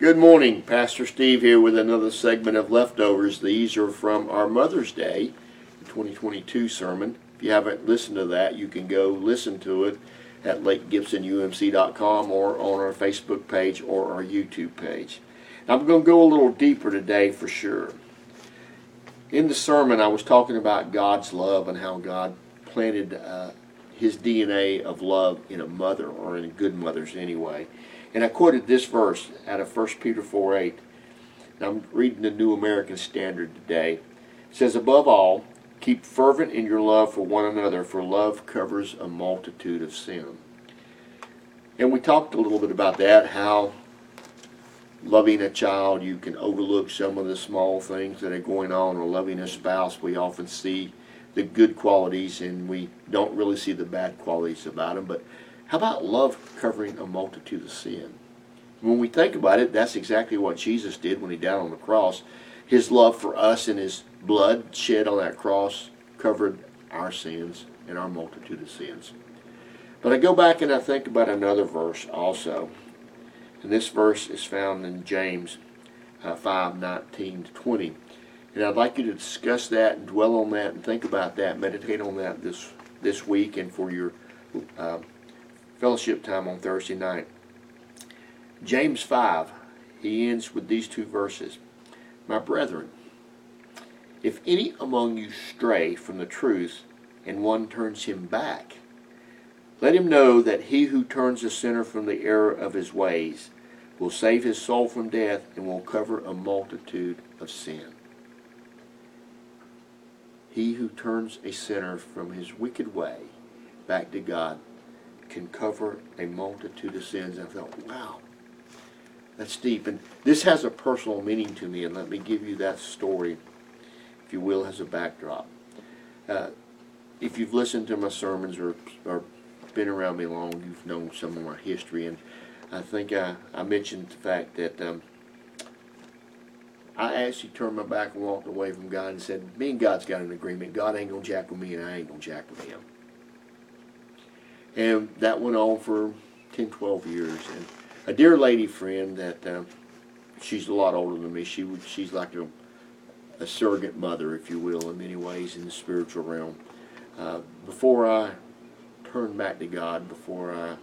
Good morning, Pastor Steve here with another segment of Leftovers. These are from our Mother's Day 2022 sermon. If you haven't listened to that, you can go listen to it at lakegibsonumc.com or on our Facebook page or our YouTube page. I'm going to go a little deeper today for sure. In the sermon, I was talking about God's love and how God planted uh, his DNA of love in a mother, or in good mothers anyway. And I quoted this verse out of 1 Peter 4 8. I'm reading the New American Standard today. It says, Above all, keep fervent in your love for one another, for love covers a multitude of sin. And we talked a little bit about that, how loving a child, you can overlook some of the small things that are going on, or loving a spouse, we often see the good qualities and we don't really see the bad qualities about them. But how about love covering a multitude of sin? When we think about it, that's exactly what Jesus did when he died on the cross. His love for us and his blood shed on that cross covered our sins and our multitude of sins. But I go back and I think about another verse also. And this verse is found in James uh, 5 19 to 20. And I'd like you to discuss that and dwell on that and think about that, meditate on that this, this week and for your uh, fellowship time on Thursday night. James 5, he ends with these two verses My brethren, if any among you stray from the truth and one turns him back, let him know that he who turns a sinner from the error of his ways will save his soul from death and will cover a multitude of sin. He who turns a sinner from his wicked way back to God can cover a multitude of sins. I thought, wow, that's deep. And this has a personal meaning to me, and let me give you that story, if you will, as a backdrop. Uh, if you've listened to my sermons or, or been around me long, you've known some of my history, and I think I, I mentioned the fact that um, I actually turned my back and walked away from God and said, me and God's got an agreement. God ain't going to jack with me, and I ain't going to jack with him. And that went on for 10, 12 years. And a dear lady friend that uh, she's a lot older than me. She she's like a, a surrogate mother, if you will, in many ways in the spiritual realm. Uh, before I turned back to God, before I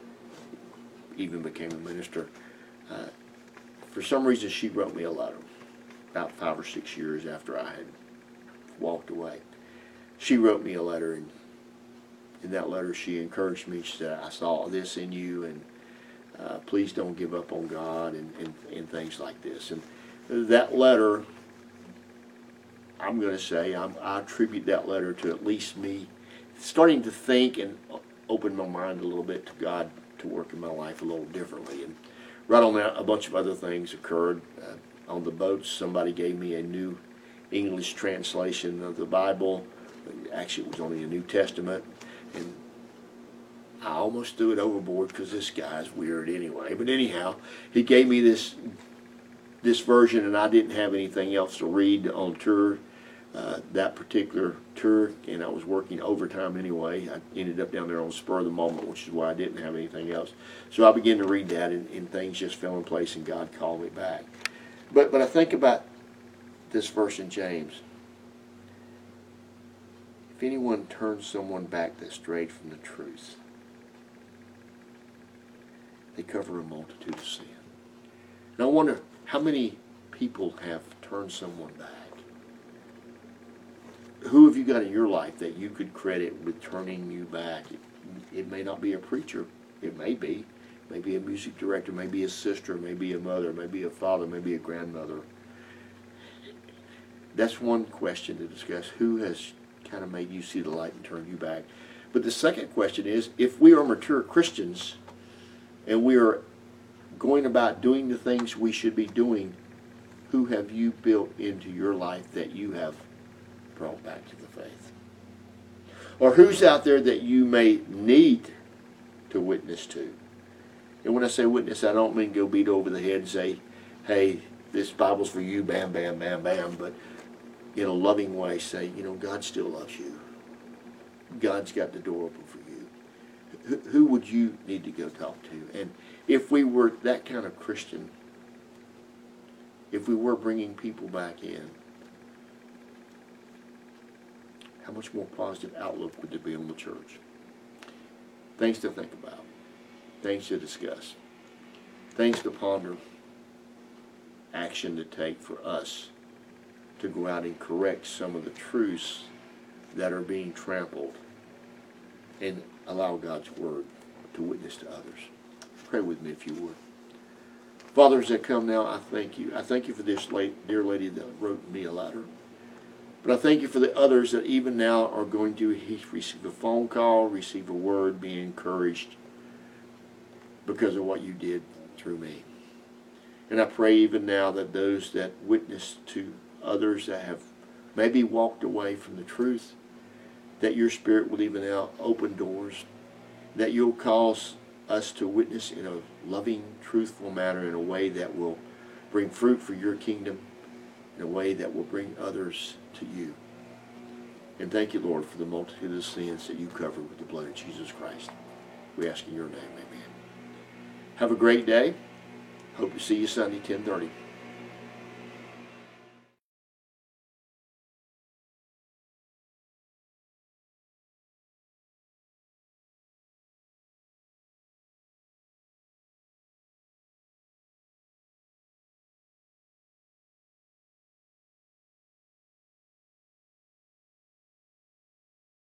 even became a minister, uh, for some reason she wrote me a letter about five or six years after I had walked away. She wrote me a letter, and in that letter she encouraged me. She said, I saw this in you, and uh, please don't give up on God, and, and, and things like this. And that letter, I'm going to say, I'm, I attribute that letter to at least me starting to think and open my mind a little bit to God to work in my life a little differently. And right on that, a bunch of other things occurred. Uh, on the boats, somebody gave me a new English translation of the Bible. Actually, it was only a New Testament. And I almost threw it overboard because this guy's weird anyway. But anyhow, he gave me this this version, and I didn't have anything else to read on tour. Uh, that particular tour, and I was working overtime anyway. I ended up down there on spur of the moment, which is why I didn't have anything else. So I began to read that, and, and things just fell in place, and God called me back. But but I think about this verse in James. If anyone turns someone back that strayed from the truth, they cover a multitude of sin. And I wonder how many people have turned someone back. Who have you got in your life that you could credit with turning you back? It, it may not be a preacher. It may be maybe a music director, maybe a sister, maybe a mother, maybe a father, maybe a grandmother. That's one question to discuss. Who has kind of made you see the light and turned you back? But the second question is if we are mature Christians and we are going about doing the things we should be doing, who have you built into your life that you have brought back to the faith? Or who's out there that you may need to witness to? And when I say witness, I don't mean go beat over the head and say, hey, this Bible's for you, bam, bam, bam, bam. But in a loving way, say, you know, God still loves you. God's got the door open for you. Who would you need to go talk to? And if we were that kind of Christian, if we were bringing people back in, how much more positive outlook would there be on the church? Things to think about, things to discuss, things to ponder, action to take for us to go out and correct some of the truths that are being trampled and allow God's word to witness to others. Pray with me if you would. Fathers that come now, I thank you. I thank you for this late, dear lady that wrote me a letter. But I thank you for the others that even now are going to receive a phone call, receive a word, be encouraged because of what you did through me. And I pray even now that those that witness to others that have maybe walked away from the truth, that your Spirit will even now open doors, that you'll cause us to witness in a loving, truthful manner in a way that will bring fruit for your kingdom, in a way that will bring others to you. And thank you, Lord, for the multitude of sins that you covered with the blood of Jesus Christ. We ask in your name, amen. Have a great day. Hope to see you Sunday, 1030.